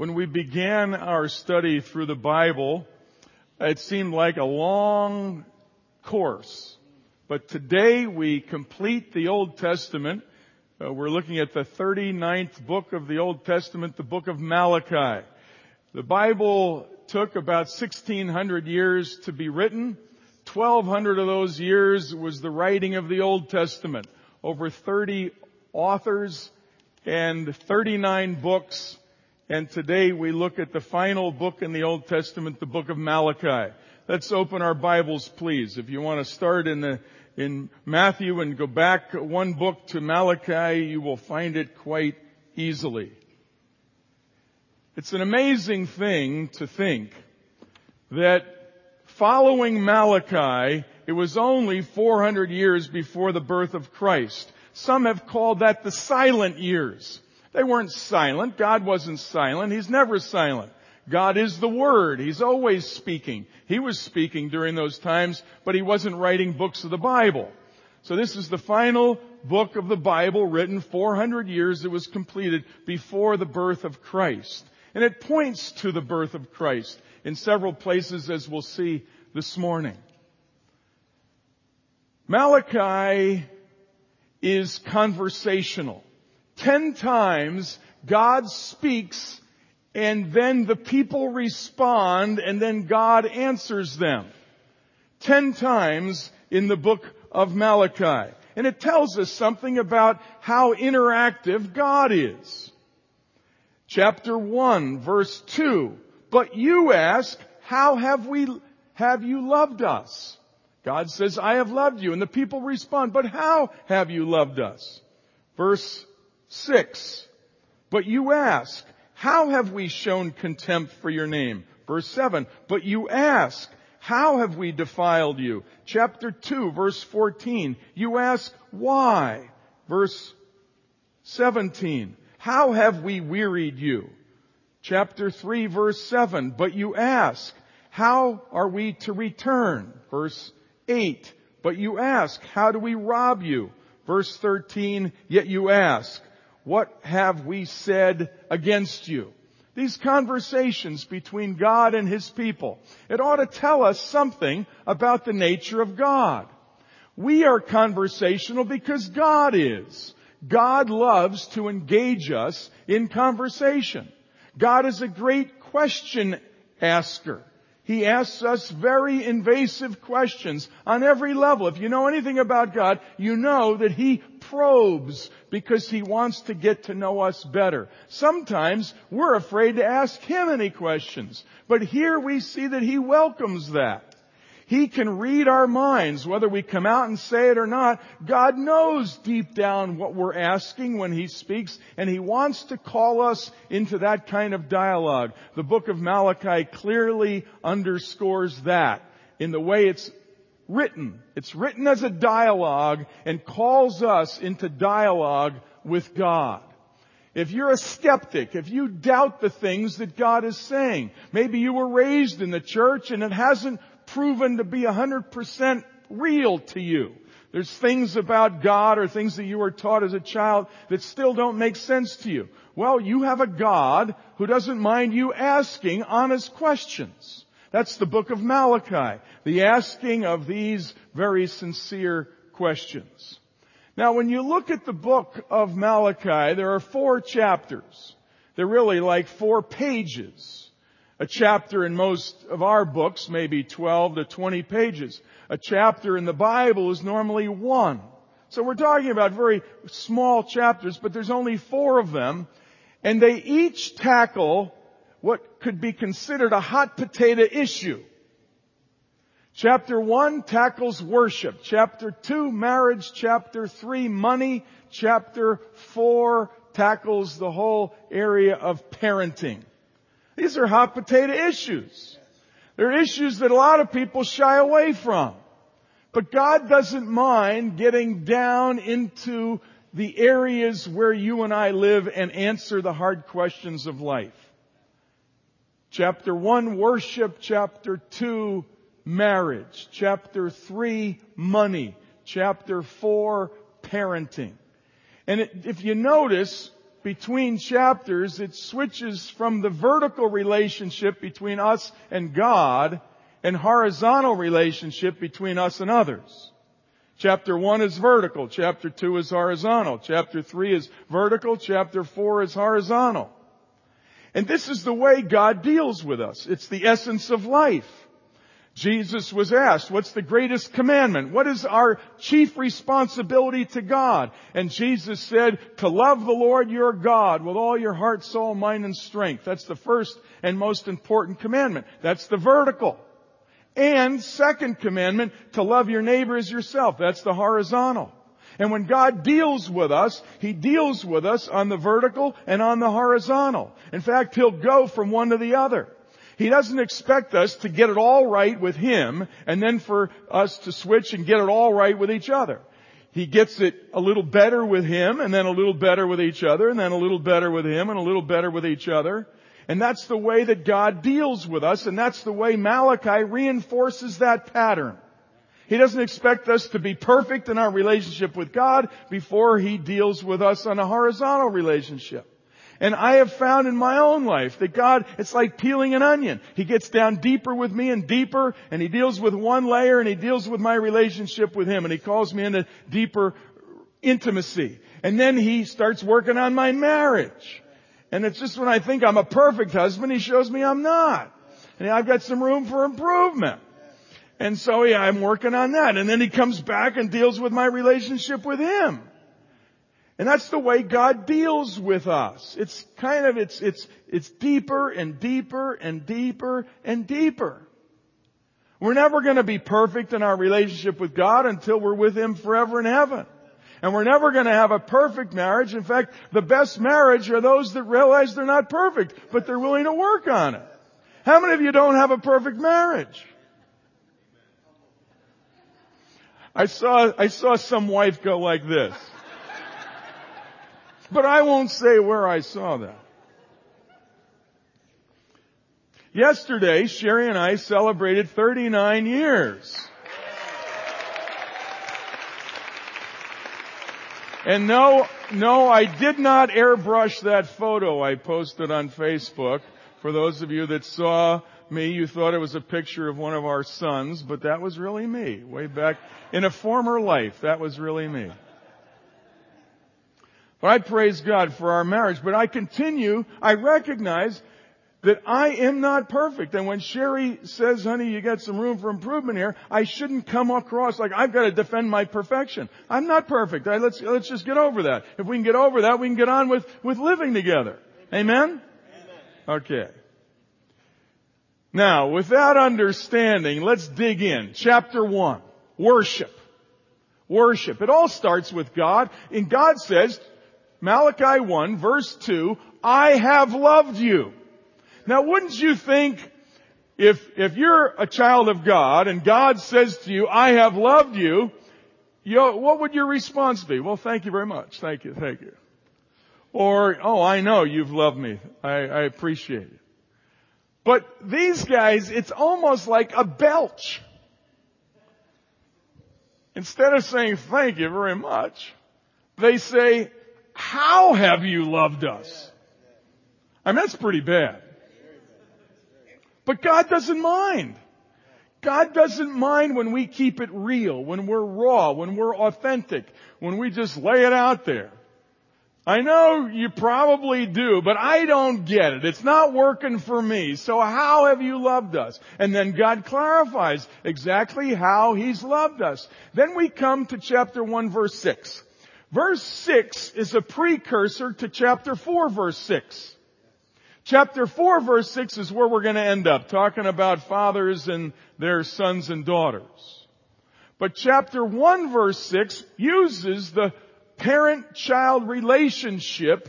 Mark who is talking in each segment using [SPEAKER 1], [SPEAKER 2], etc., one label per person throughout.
[SPEAKER 1] When we began our study through the Bible, it seemed like a long course. But today we complete the Old Testament. Uh, we're looking at the 39th book of the Old Testament, the book of Malachi. The Bible took about 1600 years to be written. 1200 of those years was the writing of the Old Testament. Over 30 authors and 39 books. And today we look at the final book in the Old Testament, the book of Malachi. Let's open our Bibles, please. If you want to start in the, in Matthew and go back one book to Malachi, you will find it quite easily. It's an amazing thing to think that following Malachi, it was only 400 years before the birth of Christ. Some have called that the silent years. They weren't silent. God wasn't silent. He's never silent. God is the Word. He's always speaking. He was speaking during those times, but He wasn't writing books of the Bible. So this is the final book of the Bible written 400 years. It was completed before the birth of Christ. And it points to the birth of Christ in several places as we'll see this morning. Malachi is conversational. Ten times God speaks and then the people respond and then God answers them. Ten times in the book of Malachi. And it tells us something about how interactive God is. Chapter 1 verse 2. But you ask, how have we, have you loved us? God says, I have loved you. And the people respond, but how have you loved us? Verse 6. But you ask, how have we shown contempt for your name? Verse 7. But you ask, how have we defiled you? Chapter 2, verse 14. You ask, why? Verse 17. How have we wearied you? Chapter 3, verse 7. But you ask, how are we to return? Verse 8. But you ask, how do we rob you? Verse 13, yet you ask, what have we said against you? These conversations between God and His people, it ought to tell us something about the nature of God. We are conversational because God is. God loves to engage us in conversation. God is a great question asker. He asks us very invasive questions on every level. If you know anything about God, you know that He probes because He wants to get to know us better. Sometimes we're afraid to ask Him any questions, but here we see that He welcomes that. He can read our minds, whether we come out and say it or not. God knows deep down what we're asking when He speaks, and He wants to call us into that kind of dialogue. The book of Malachi clearly underscores that in the way it's written. It's written as a dialogue and calls us into dialogue with God. If you're a skeptic, if you doubt the things that God is saying, maybe you were raised in the church and it hasn't proven to be 100% real to you. There's things about God or things that you were taught as a child that still don't make sense to you. Well, you have a God who doesn't mind you asking honest questions. That's the book of Malachi. The asking of these very sincere questions. Now when you look at the book of Malachi, there are four chapters. They're really like four pages. A chapter in most of our books may be 12 to 20 pages. A chapter in the Bible is normally one. So we're talking about very small chapters, but there's only four of them, and they each tackle what could be considered a hot potato issue. Chapter 1 tackles worship. Chapter 2 marriage. Chapter 3 money. Chapter 4 tackles the whole area of parenting. These are hot potato issues. They're issues that a lot of people shy away from. But God doesn't mind getting down into the areas where you and I live and answer the hard questions of life. Chapter 1, worship. Chapter 2, marriage. Chapter 3, money. Chapter 4, parenting. And if you notice, between chapters, it switches from the vertical relationship between us and God and horizontal relationship between us and others. Chapter 1 is vertical. Chapter 2 is horizontal. Chapter 3 is vertical. Chapter 4 is horizontal. And this is the way God deals with us. It's the essence of life. Jesus was asked, what's the greatest commandment? What is our chief responsibility to God? And Jesus said, to love the Lord your God with all your heart, soul, mind, and strength. That's the first and most important commandment. That's the vertical. And second commandment, to love your neighbor as yourself. That's the horizontal. And when God deals with us, He deals with us on the vertical and on the horizontal. In fact, He'll go from one to the other. He doesn't expect us to get it all right with Him and then for us to switch and get it all right with each other. He gets it a little better with Him and then a little better with each other and then a little better with Him and a little better with each other. And that's the way that God deals with us and that's the way Malachi reinforces that pattern. He doesn't expect us to be perfect in our relationship with God before He deals with us on a horizontal relationship. And I have found in my own life that God, it's like peeling an onion. He gets down deeper with me and deeper, and He deals with one layer, and He deals with my relationship with Him, and He calls me into deeper intimacy. And then He starts working on my marriage. And it's just when I think I'm a perfect husband, He shows me I'm not. And I've got some room for improvement. And so yeah, I'm working on that. And then He comes back and deals with my relationship with Him. And that's the way God deals with us. It's kind of, it's, it's, it's deeper and deeper and deeper and deeper. We're never going to be perfect in our relationship with God until we're with Him forever in heaven. And we're never going to have a perfect marriage. In fact, the best marriage are those that realize they're not perfect, but they're willing to work on it. How many of you don't have a perfect marriage? I saw, I saw some wife go like this. But I won't say where I saw that. Yesterday, Sherry and I celebrated 39 years. And no, no, I did not airbrush that photo I posted on Facebook. For those of you that saw me, you thought it was a picture of one of our sons, but that was really me. Way back in a former life, that was really me. But I praise God for our marriage. But I continue, I recognize that I am not perfect. And when Sherry says, honey, you got some room for improvement here, I shouldn't come across like I've got to defend my perfection. I'm not perfect. Right, let's, let's just get over that. If we can get over that, we can get on with, with living together. Amen? Amen? Okay. Now, with that understanding, let's dig in. Chapter one. Worship. Worship. It all starts with God. And God says, Malachi 1 verse 2, I have loved you. Now wouldn't you think if, if you're a child of God and God says to you, I have loved you, you know, what would your response be? Well, thank you very much. Thank you. Thank you. Or, oh, I know you've loved me. I, I appreciate it. But these guys, it's almost like a belch. Instead of saying thank you very much, they say, how have you loved us? I mean, that's pretty bad. But God doesn't mind. God doesn't mind when we keep it real, when we're raw, when we're authentic, when we just lay it out there. I know you probably do, but I don't get it. It's not working for me. So how have you loved us? And then God clarifies exactly how He's loved us. Then we come to chapter 1 verse 6. Verse 6 is a precursor to chapter 4 verse 6. Chapter 4 verse 6 is where we're going to end up, talking about fathers and their sons and daughters. But chapter 1 verse 6 uses the parent-child relationship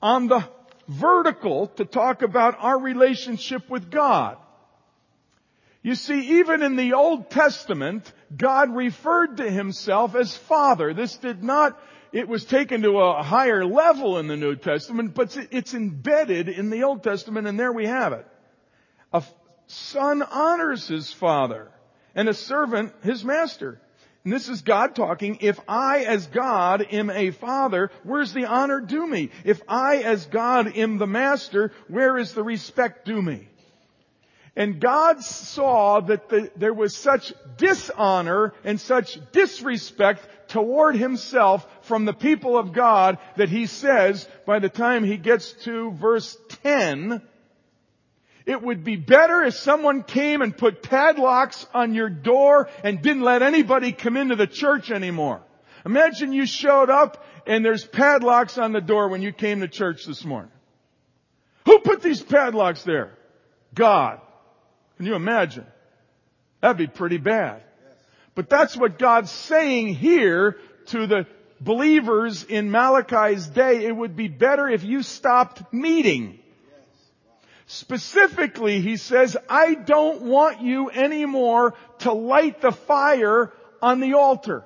[SPEAKER 1] on the vertical to talk about our relationship with God. You see, even in the Old Testament, God referred to himself as Father. This did not, it was taken to a higher level in the New Testament, but it's embedded in the Old Testament and there we have it. A son honors his father and a servant his master. and this is God talking, if I as God am a father, where's the honor due me? If I as God am the master, where is the respect due me? And God saw that the, there was such dishonor and such disrespect toward himself from the people of God that he says by the time he gets to verse 10, it would be better if someone came and put padlocks on your door and didn't let anybody come into the church anymore. Imagine you showed up and there's padlocks on the door when you came to church this morning. Who put these padlocks there? God. Can you imagine? That'd be pretty bad. But that's what God's saying here to the believers in Malachi's day. It would be better if you stopped meeting. Specifically, he says, I don't want you anymore to light the fire on the altar.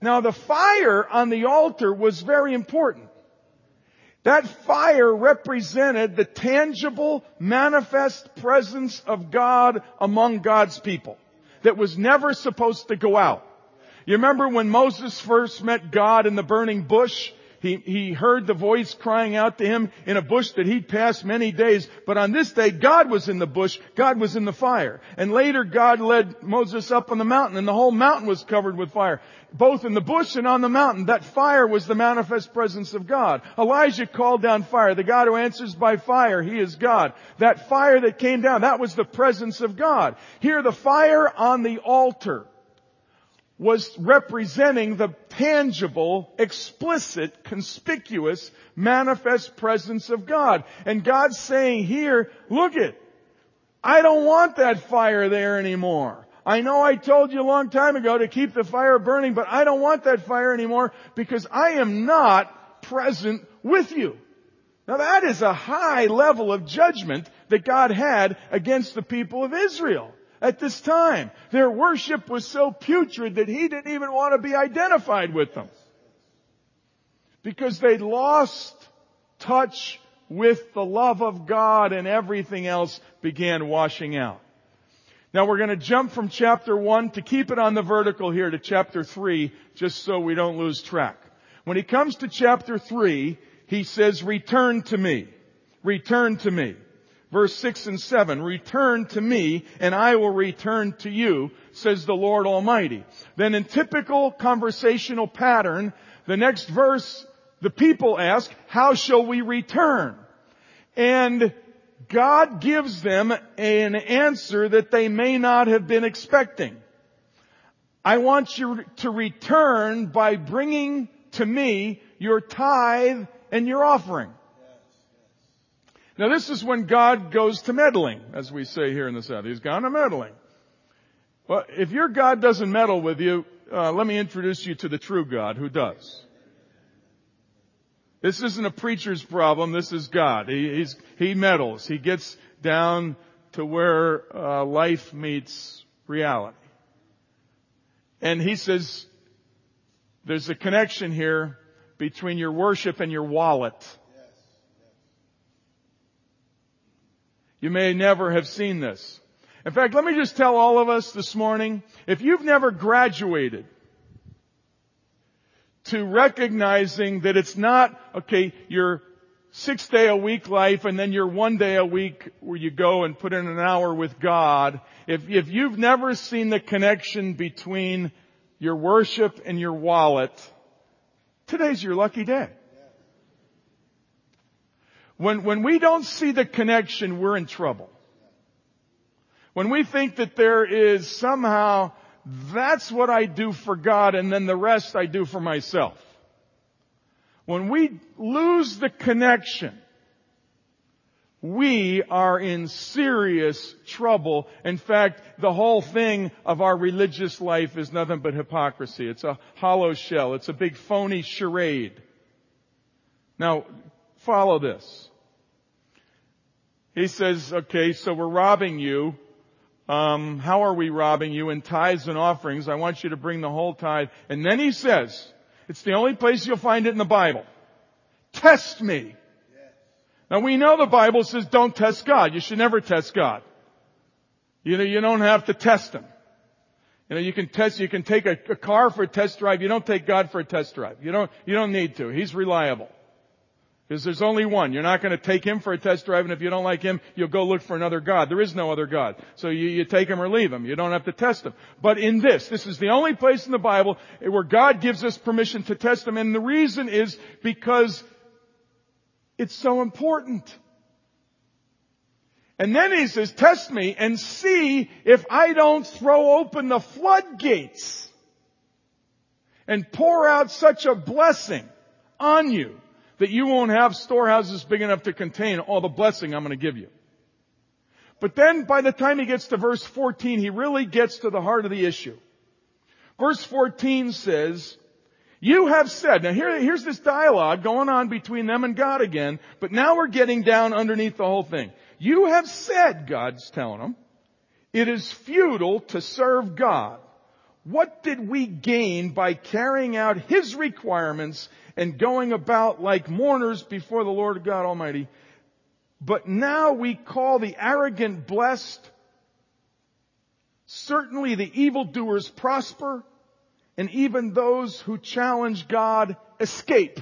[SPEAKER 1] Now the fire on the altar was very important. That fire represented the tangible, manifest presence of God among God's people that was never supposed to go out. You remember when Moses first met God in the burning bush? He, he heard the voice crying out to him in a bush that he'd passed many days. But on this day, God was in the bush. God was in the fire. And later, God led Moses up on the mountain and the whole mountain was covered with fire. Both in the bush and on the mountain, that fire was the manifest presence of God. Elijah called down fire. The God who answers by fire, He is God. That fire that came down, that was the presence of God. Here, the fire on the altar was representing the tangible, explicit, conspicuous, manifest presence of God. And God's saying here, look it, I don't want that fire there anymore. I know I told you a long time ago to keep the fire burning, but I don't want that fire anymore because I am not present with you. Now that is a high level of judgment that God had against the people of Israel at this time. Their worship was so putrid that he didn't even want to be identified with them. Because they lost touch with the love of God and everything else began washing out. Now we're going to jump from chapter 1 to keep it on the vertical here to chapter 3 just so we don't lose track. When he comes to chapter 3, he says, return to me. Return to me verse 6 and 7, return to me and I will return to you, says the Lord Almighty. Then in typical conversational pattern, the next verse, the people ask, how shall we return? And God gives them an answer that they may not have been expecting. I want you to return by bringing to me your tithe and your offering. Now this is when God goes to meddling, as we say here in the South. He's gone to meddling. Well, if your God doesn't meddle with you, uh, let me introduce you to the true God who does. This isn't a preacher's problem. This is God. He, he meddles. He gets down to where uh, life meets reality. And he says, there's a connection here between your worship and your wallet. You may never have seen this. In fact, let me just tell all of us this morning, if you've never graduated to recognizing that it's not, okay, your six day a week life and then your one day a week where you go and put in an hour with God, if, if you've never seen the connection between your worship and your wallet, today's your lucky day. When, when we don't see the connection, we're in trouble. When we think that there is somehow, that's what I do for God and then the rest I do for myself. When we lose the connection, we are in serious trouble. In fact, the whole thing of our religious life is nothing but hypocrisy. It's a hollow shell. It's a big phony charade. Now, follow this. He says, okay, so we're robbing you. Um, how are we robbing you? In tithes and offerings. I want you to bring the whole tithe. And then he says, it's the only place you'll find it in the Bible. Test me. Now we know the Bible says don't test God. You should never test God. You know, you don't have to test Him. You know, you can test, you can take a, a car for a test drive. You don't take God for a test drive. You don't, you don't need to. He's reliable. Because there's only one. You're not going to take him for a test drive, and if you don't like him, you'll go look for another God. There is no other God. So you, you take him or leave him. You don't have to test him. But in this, this is the only place in the Bible where God gives us permission to test him, and the reason is because it's so important. And then he says, test me and see if I don't throw open the floodgates and pour out such a blessing on you that you won't have storehouses big enough to contain all the blessing I'm going to give you. But then by the time he gets to verse 14, he really gets to the heart of the issue. Verse 14 says, you have said, now here, here's this dialogue going on between them and God again, but now we're getting down underneath the whole thing. You have said, God's telling them, it is futile to serve God. What did we gain by carrying out His requirements and going about like mourners before the Lord God Almighty? But now we call the arrogant blessed. Certainly the evildoers prosper and even those who challenge God escape.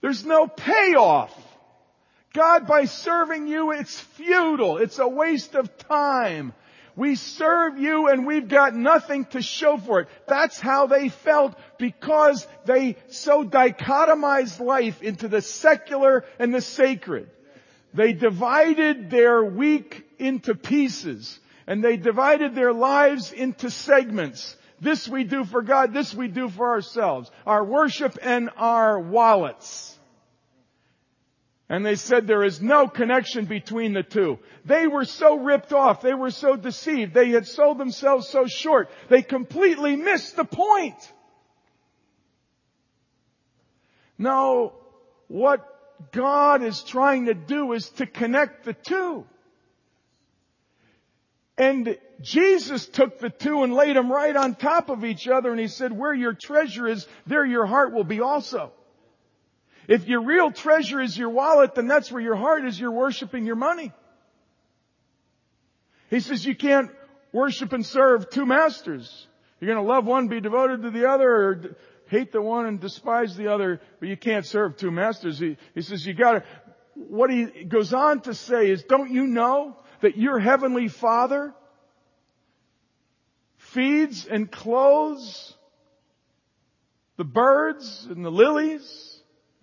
[SPEAKER 1] There's no payoff God, by serving you, it's futile. It's a waste of time. We serve you and we've got nothing to show for it. That's how they felt because they so dichotomized life into the secular and the sacred. They divided their week into pieces and they divided their lives into segments. This we do for God, this we do for ourselves. Our worship and our wallets. And they said there is no connection between the two. They were so ripped off. They were so deceived. They had sold themselves so short. They completely missed the point. No, what God is trying to do is to connect the two. And Jesus took the two and laid them right on top of each other and he said, where your treasure is, there your heart will be also. If your real treasure is your wallet, then that's where your heart is. You're worshiping your money. He says you can't worship and serve two masters. You're going to love one, be devoted to the other, or hate the one and despise the other, but you can't serve two masters. He, he says you gotta, what he goes on to say is, don't you know that your heavenly father feeds and clothes the birds and the lilies?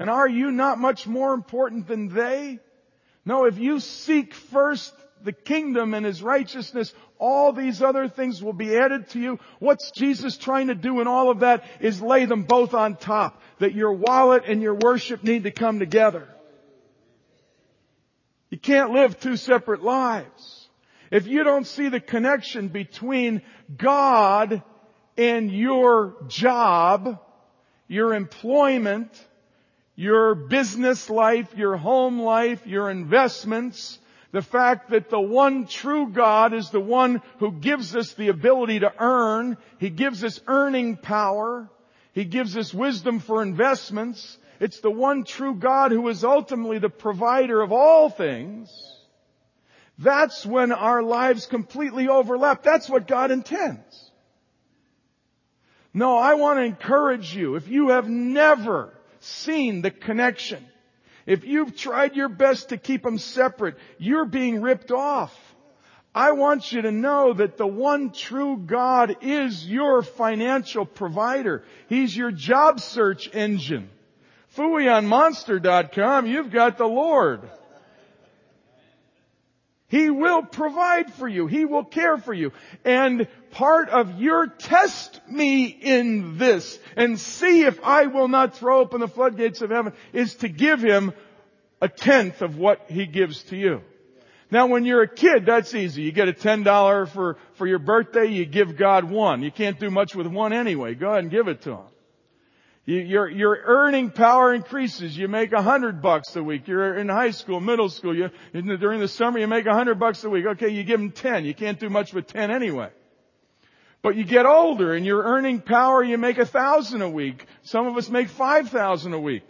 [SPEAKER 1] And are you not much more important than they? No, if you seek first the kingdom and his righteousness, all these other things will be added to you. What's Jesus trying to do in all of that is lay them both on top. That your wallet and your worship need to come together. You can't live two separate lives. If you don't see the connection between God and your job, your employment, your business life, your home life, your investments, the fact that the one true God is the one who gives us the ability to earn. He gives us earning power. He gives us wisdom for investments. It's the one true God who is ultimately the provider of all things. That's when our lives completely overlap. That's what God intends. No, I want to encourage you. If you have never seen the connection. If you've tried your best to keep them separate, you're being ripped off. I want you to know that the one true God is your financial provider. He's your job search engine. FooeyOnMonster.com, you've got the Lord. He will provide for you. He will care for you. And part of your test me in this and see if I will not throw open the floodgates of heaven is to give him a tenth of what he gives to you. Now when you're a kid, that's easy. You get a $10 for, for your birthday, you give God one. You can't do much with one anyway. Go ahead and give it to him. You, your, your earning power increases. You make a hundred bucks a week. You're in high school, middle school. You, during the summer, you make a hundred bucks a week. Okay, you give them ten. You can't do much with ten anyway. But you get older and your earning power, you make a thousand a week. Some of us make five thousand a week.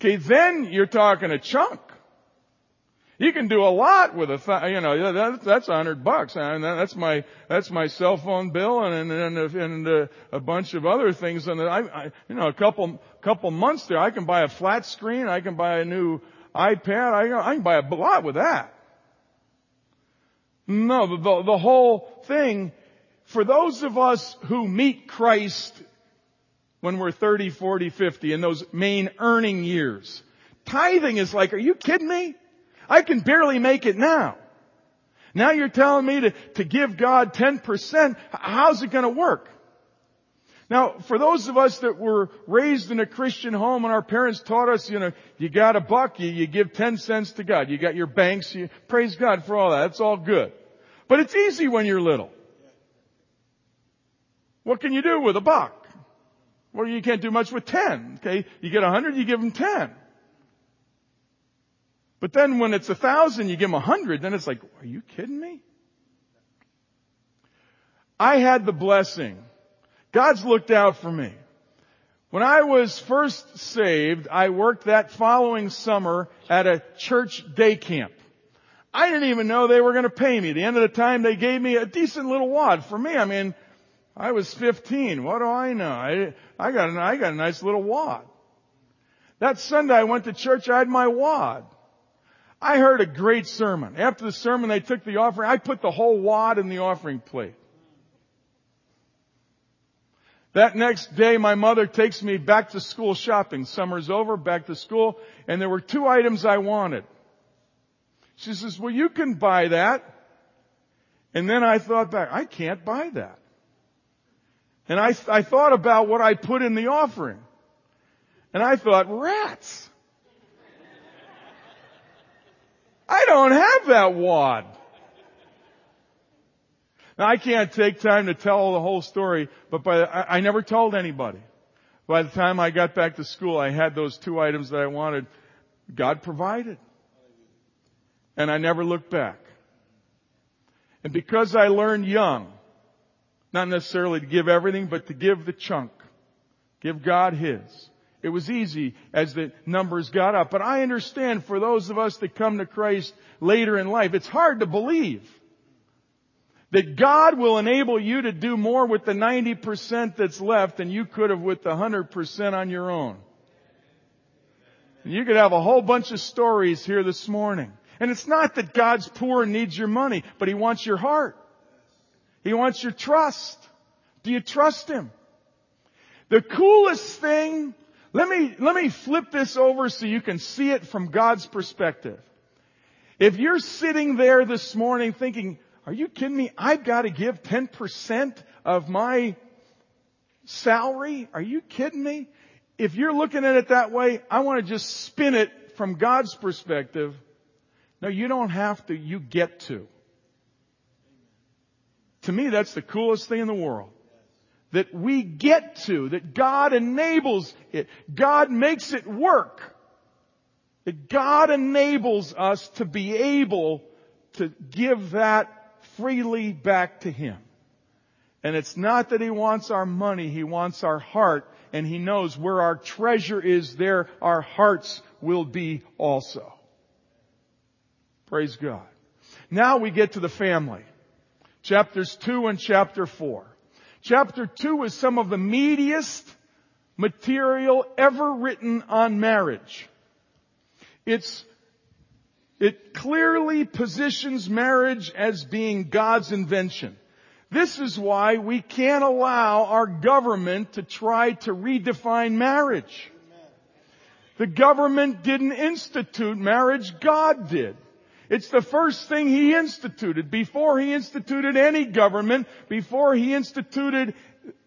[SPEAKER 1] Okay, then you're talking a chunk. You can do a lot with a, you know, that, that's a hundred bucks. And that's my, that's my cell phone bill and, and, and, and a, a bunch of other things. And I, I, you know, a couple, couple months there, I can buy a flat screen. I can buy a new iPad. I, I can buy a lot with that. No, the, the whole thing, for those of us who meet Christ when we're 30, 40, 50 in those main earning years, tithing is like, are you kidding me? I can barely make it now. Now you're telling me to, to give God 10%. How's it going to work? Now, for those of us that were raised in a Christian home and our parents taught us, you know, you got a buck, you, you give 10 cents to God. You got your banks, you praise God for all that. That's all good. But it's easy when you're little. What can you do with a buck? Well, you can't do much with 10. Okay. You get a hundred, you give them 10. But then when it's a thousand, you give them a hundred, then it's like, are you kidding me? I had the blessing. God's looked out for me. When I was first saved, I worked that following summer at a church day camp. I didn't even know they were going to pay me. At the end of the time, they gave me a decent little wad. For me, I mean, I was 15. What do I know? I, I got, a, I got a nice little wad. That Sunday I went to church, I had my wad. I heard a great sermon. After the sermon, they took the offering. I put the whole wad in the offering plate. That next day, my mother takes me back to school shopping. Summer's over, back to school, and there were two items I wanted. She says, well, you can buy that. And then I thought back, I can't buy that. And I, I thought about what I put in the offering. And I thought, rats. I don't have that wad. Now I can't take time to tell the whole story, but by, I, I never told anybody. By the time I got back to school, I had those two items that I wanted. God provided. And I never looked back. And because I learned young, not necessarily to give everything, but to give the chunk. Give God His. It was easy as the numbers got up. But I understand for those of us that come to Christ later in life, it's hard to believe that God will enable you to do more with the 90% that's left than you could have with the 100% on your own. And you could have a whole bunch of stories here this morning. And it's not that God's poor and needs your money, but He wants your heart. He wants your trust. Do you trust Him? The coolest thing let me, let me flip this over so you can see it from God's perspective. If you're sitting there this morning thinking, are you kidding me? I've got to give 10% of my salary? Are you kidding me? If you're looking at it that way, I want to just spin it from God's perspective. No, you don't have to, you get to. To me, that's the coolest thing in the world that we get to, that God enables it. God makes it work. That God enables us to be able to give that freely back to Him. And it's not that He wants our money, He wants our heart, and He knows where our treasure is, there our hearts will be also. Praise God. Now we get to the family. Chapters 2 and chapter 4. Chapter 2 is some of the meatiest material ever written on marriage. It's, it clearly positions marriage as being God's invention. This is why we can't allow our government to try to redefine marriage. The government didn't institute marriage, God did. It's the first thing he instituted. Before he instituted any government, before he instituted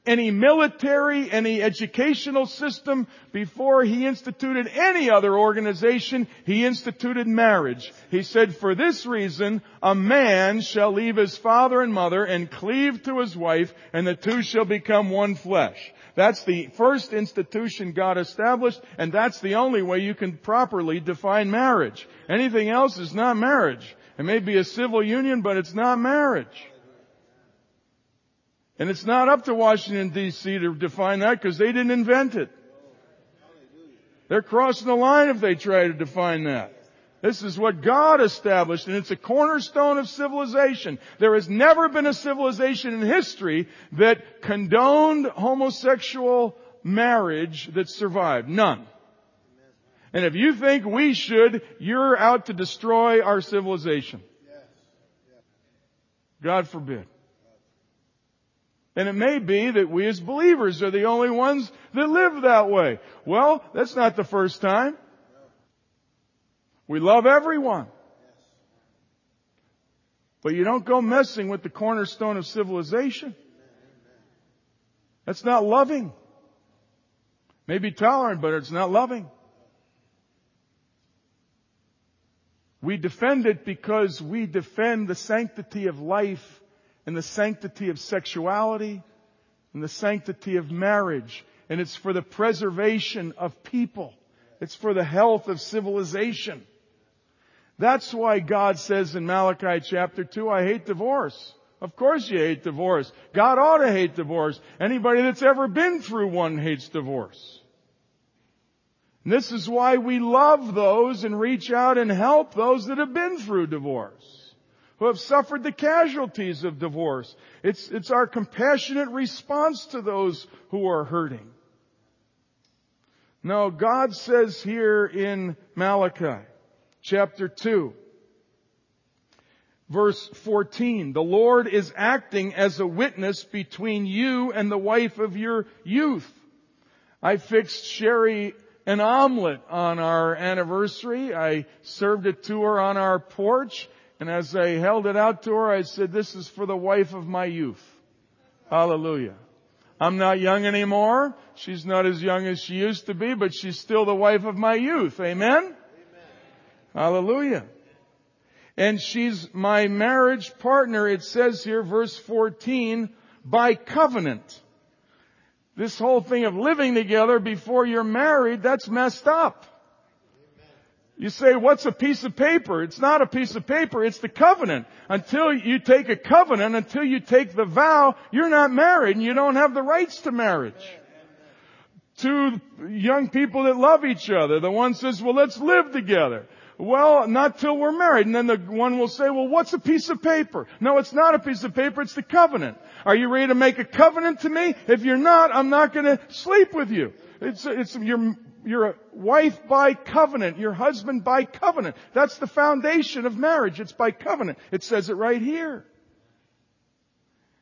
[SPEAKER 1] any military, any educational system, before he instituted any other organization, he instituted marriage. He said, for this reason, a man shall leave his father and mother and cleave to his wife, and the two shall become one flesh. That's the first institution God established, and that's the only way you can properly define marriage. Anything else is not marriage. It may be a civil union, but it's not marriage. And it's not up to Washington DC to define that because they didn't invent it. They're crossing the line if they try to define that. This is what God established and it's a cornerstone of civilization. There has never been a civilization in history that condoned homosexual marriage that survived. None. And if you think we should, you're out to destroy our civilization. God forbid. And it may be that we as believers are the only ones that live that way. Well, that's not the first time. We love everyone. But you don't go messing with the cornerstone of civilization. That's not loving. Maybe tolerant, but it's not loving. We defend it because we defend the sanctity of life and the sanctity of sexuality and the sanctity of marriage. And it's for the preservation of people. It's for the health of civilization. That's why God says in Malachi chapter 2, I hate divorce. Of course you hate divorce. God ought to hate divorce. Anybody that's ever been through one hates divorce. And this is why we love those and reach out and help those that have been through divorce, who have suffered the casualties of divorce. It's, it's our compassionate response to those who are hurting. No, God says here in Malachi chapter 2, verse 14, the Lord is acting as a witness between you and the wife of your youth. I fixed Sherry an omelet on our anniversary. I served it to her on our porch. And as I held it out to her, I said, this is for the wife of my youth. Hallelujah. I'm not young anymore. She's not as young as she used to be, but she's still the wife of my youth. Amen? Hallelujah. And she's my marriage partner, it says here, verse 14, by covenant. This whole thing of living together before you're married, that's messed up. You say, what's a piece of paper? It's not a piece of paper, it's the covenant. Until you take a covenant, until you take the vow, you're not married and you don't have the rights to marriage. Two young people that love each other, the one says, well let's live together. Well, not till we're married. And then the one will say, well, what's a piece of paper? No, it's not a piece of paper, it's the covenant. Are you ready to make a covenant to me? If you're not, I'm not gonna sleep with you. It's, it's, you're, you're wife by covenant, your husband by covenant. That's the foundation of marriage. It's by covenant. It says it right here.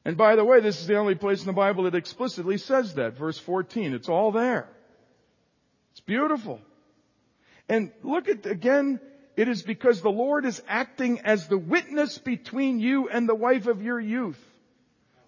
[SPEAKER 1] And by the way, this is the only place in the Bible that explicitly says that. Verse 14. It's all there. It's beautiful. And look at, again, it is because the Lord is acting as the witness between you and the wife of your youth.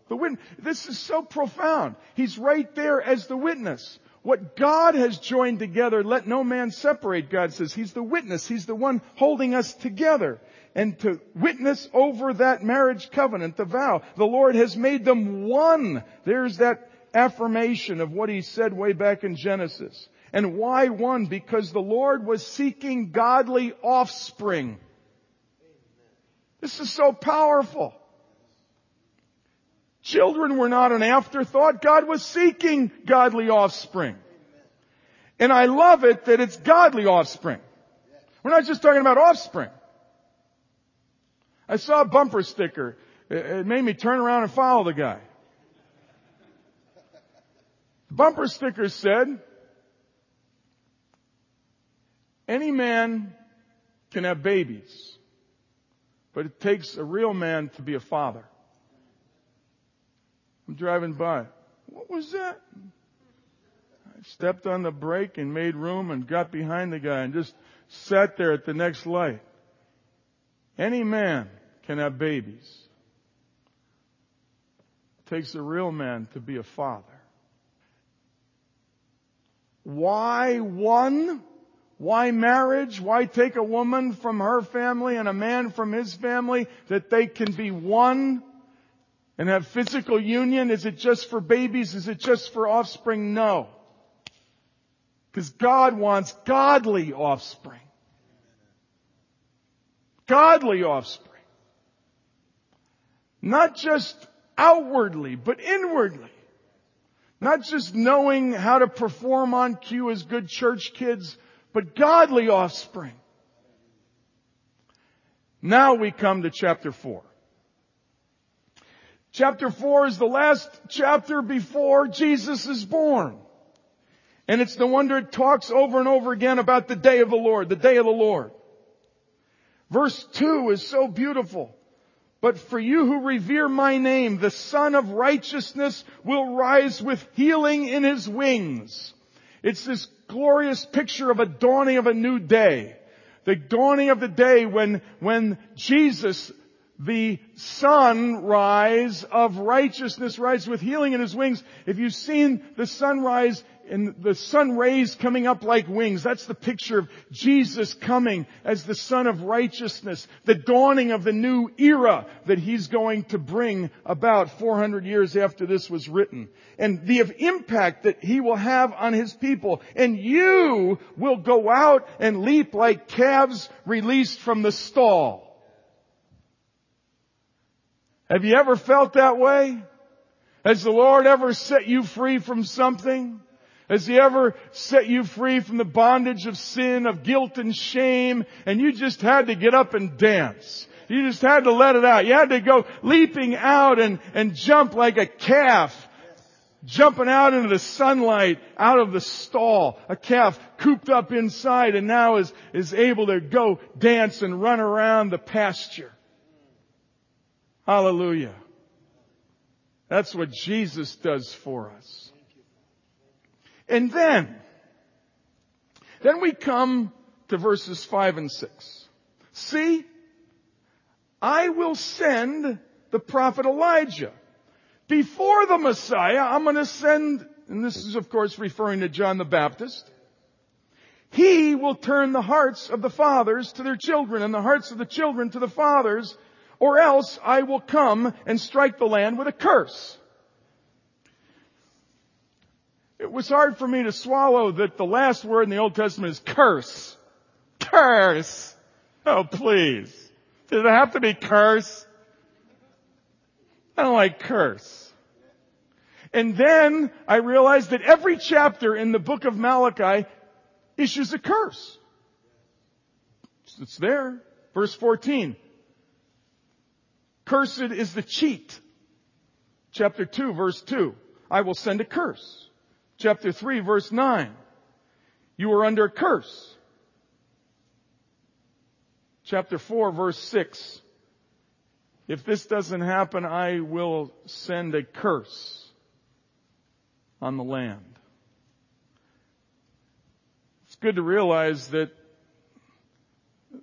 [SPEAKER 1] The witness, this is so profound. He's right there as the witness. What God has joined together, let no man separate, God says. He's the witness. He's the one holding us together. And to witness over that marriage covenant, the vow, the Lord has made them one. There's that affirmation of what He said way back in Genesis. And why one? Because the Lord was seeking godly offspring. This is so powerful. Children were not an afterthought. God was seeking godly offspring. And I love it that it's godly offspring. We're not just talking about offspring. I saw a bumper sticker. It made me turn around and follow the guy. The bumper sticker said, any man can have babies, but it takes a real man to be a father. I'm driving by. What was that? I stepped on the brake and made room and got behind the guy and just sat there at the next light. Any man can have babies. It takes a real man to be a father. Why one? Why marriage? Why take a woman from her family and a man from his family that they can be one and have physical union? Is it just for babies? Is it just for offspring? No. Because God wants godly offspring. Godly offspring. Not just outwardly, but inwardly. Not just knowing how to perform on cue as good church kids, but godly offspring. Now we come to chapter 4. Chapter 4 is the last chapter before Jesus is born. And it's no wonder it talks over and over again about the day of the Lord, the day of the Lord. Verse 2 is so beautiful. But for you who revere my name, the Sun of Righteousness will rise with healing in his wings. It's this glorious picture of a dawning of a new day. The dawning of the day when, when Jesus, the sunrise of righteousness rise with healing in his wings. If you've seen the sunrise and the sun rays coming up like wings, that's the picture of Jesus coming as the Sun of righteousness, the dawning of the new era that he's going to bring about 400 years after this was written. And the impact that he will have on his people. And you will go out and leap like calves released from the stall. Have you ever felt that way? Has the Lord ever set you free from something? Has He ever set you free from the bondage of sin, of guilt and shame, and you just had to get up and dance? You just had to let it out. You had to go leaping out and, and jump like a calf. Jumping out into the sunlight, out of the stall. A calf cooped up inside and now is, is able to go dance and run around the pasture. Hallelujah. That's what Jesus does for us. And then, then we come to verses 5 and 6. See, I will send the prophet Elijah. Before the Messiah, I'm going to send, and this is of course referring to John the Baptist, he will turn the hearts of the fathers to their children and the hearts of the children to the fathers or else I will come and strike the land with a curse. It was hard for me to swallow that the last word in the Old Testament is curse. Curse. Oh please. Does it have to be curse? I don't like curse. And then I realized that every chapter in the book of Malachi issues a curse. It's there. Verse 14. Cursed is the cheat. Chapter 2 verse 2. I will send a curse. Chapter 3 verse 9. You are under a curse. Chapter 4 verse 6. If this doesn't happen, I will send a curse on the land. It's good to realize that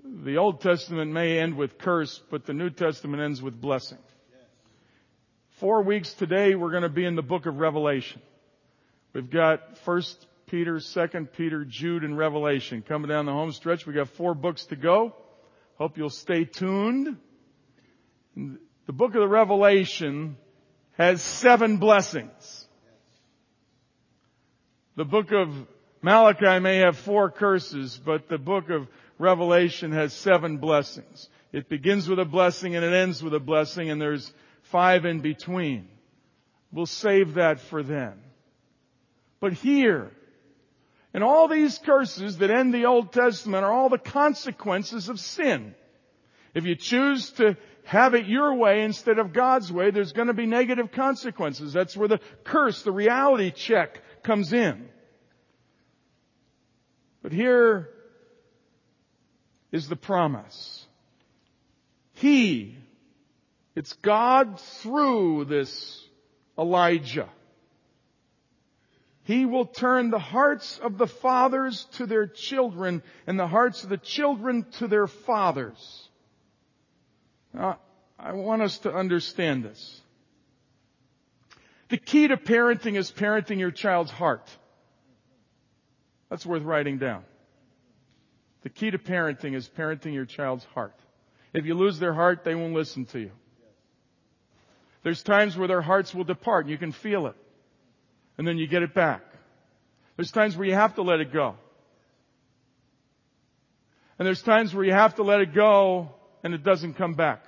[SPEAKER 1] the Old Testament may end with curse, but the New Testament ends with blessing. Four weeks today, we're going to be in the book of Revelation. We've got First Peter, Second Peter, Jude, and Revelation coming down the home stretch. We've got four books to go. Hope you'll stay tuned. The book of the Revelation has seven blessings. The book of Malachi may have four curses, but the book of Revelation has seven blessings. It begins with a blessing and it ends with a blessing and there's five in between. We'll save that for then. But here, and all these curses that end the Old Testament are all the consequences of sin. If you choose to have it your way instead of God's way, there's going to be negative consequences. That's where the curse, the reality check comes in. But here is the promise. He, it's God through this Elijah. He will turn the hearts of the fathers to their children and the hearts of the children to their fathers. Now, I want us to understand this. The key to parenting is parenting your child's heart. That's worth writing down. The key to parenting is parenting your child's heart. If you lose their heart, they won't listen to you. There's times where their hearts will depart and you can feel it. And then you get it back. There's times where you have to let it go. And there's times where you have to let it go and it doesn't come back.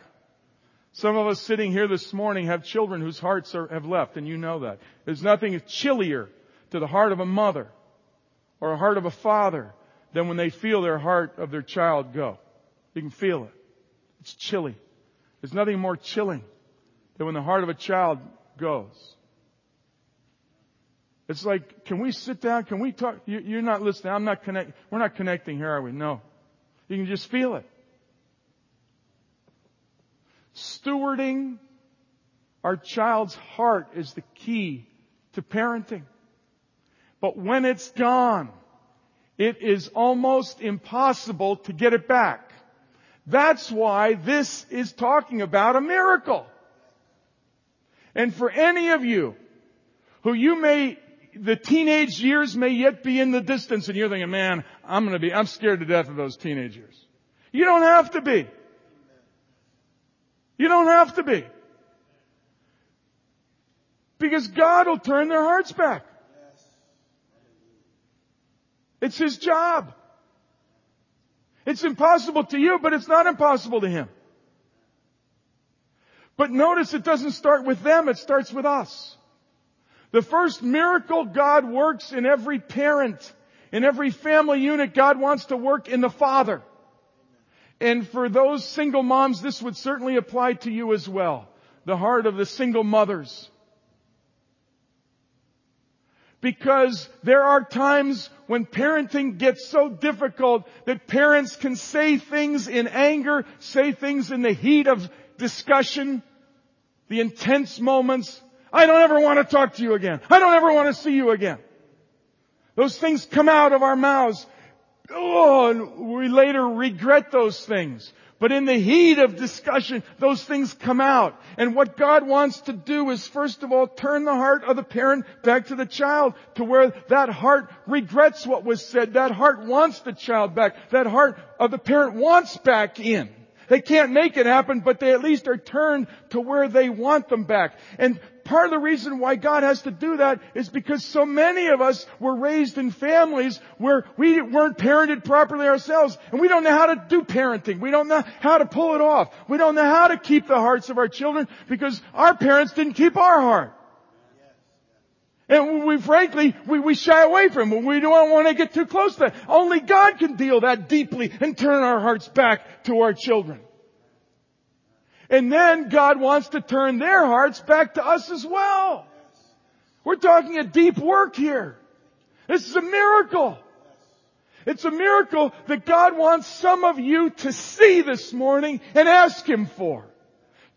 [SPEAKER 1] Some of us sitting here this morning have children whose hearts are, have left and you know that. There's nothing chillier to the heart of a mother or a heart of a father than when they feel their heart of their child go. You can feel it. It's chilly. There's nothing more chilling than when the heart of a child goes. It's like, can we sit down? Can we talk? You're not listening. I'm not connecting. We're not connecting here, are we? No. You can just feel it. Stewarding our child's heart is the key to parenting. But when it's gone, it is almost impossible to get it back. That's why this is talking about a miracle. And for any of you who you may, the teenage years may yet be in the distance and you're thinking, man, I'm gonna be, I'm scared to death of those teenage years. You don't have to be. You don't have to be. Because God will turn their hearts back. It's His job. It's impossible to you, but it's not impossible to Him. But notice it doesn't start with them, it starts with us. The first miracle God works in every parent, in every family unit, God wants to work in the father. And for those single moms, this would certainly apply to you as well. The heart of the single mothers. Because there are times when parenting gets so difficult that parents can say things in anger, say things in the heat of discussion, the intense moments. I don't ever want to talk to you again. I don't ever want to see you again. Those things come out of our mouths. Oh, and we later regret those things. But in the heat of discussion, those things come out. And what God wants to do is first of all turn the heart of the parent back to the child to where that heart regrets what was said. That heart wants the child back. That heart of the parent wants back in. They can't make it happen, but they at least are turned to where they want them back. And part of the reason why God has to do that is because so many of us were raised in families where we weren't parented properly ourselves and we don't know how to do parenting. We don't know how to pull it off. We don't know how to keep the hearts of our children because our parents didn't keep our heart. And we frankly, we, we shy away from it. We don't want to get too close to that. Only God can deal that deeply and turn our hearts back to our children. And then God wants to turn their hearts back to us as well. We're talking a deep work here. This is a miracle. It's a miracle that God wants some of you to see this morning and ask Him for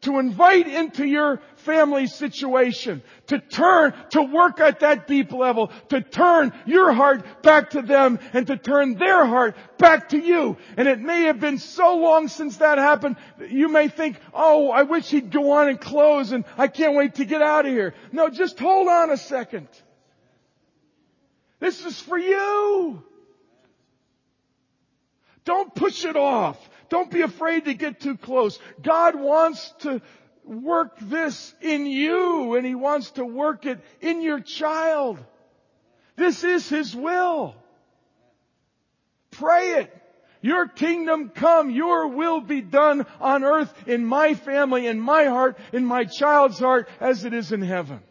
[SPEAKER 1] to invite into your family situation, to turn, to work at that deep level, to turn your heart back to them and to turn their heart back to you. And it may have been so long since that happened, that you may think, oh, I wish he'd go on and close and I can't wait to get out of here. No, just hold on a second. This is for you. Don't push it off. Don't be afraid to get too close. God wants to work this in you and He wants to work it in your child. This is His will. Pray it. Your kingdom come, your will be done on earth in my family, in my heart, in my child's heart as it is in heaven.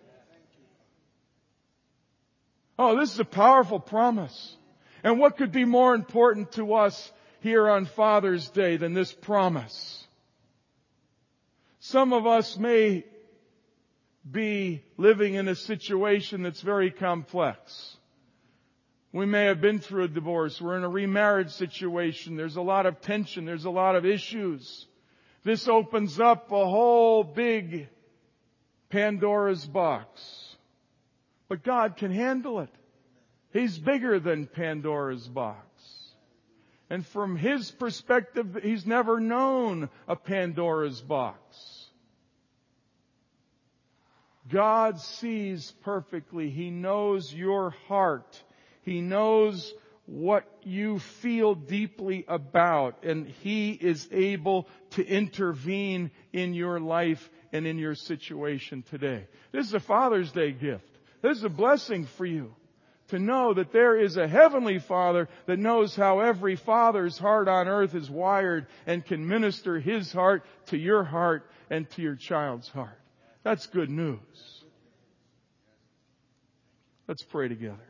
[SPEAKER 1] Oh, this is a powerful promise. And what could be more important to us here on Father's Day than this promise. Some of us may be living in a situation that's very complex. We may have been through a divorce. We're in a remarriage situation. There's a lot of tension. There's a lot of issues. This opens up a whole big Pandora's box. But God can handle it. He's bigger than Pandora's box. And from his perspective, he's never known a Pandora's box. God sees perfectly. He knows your heart. He knows what you feel deeply about and He is able to intervene in your life and in your situation today. This is a Father's Day gift. This is a blessing for you to know that there is a heavenly Father that knows how every father's heart on earth is wired and can minister his heart to your heart and to your child's heart. That's good news. Let's pray together.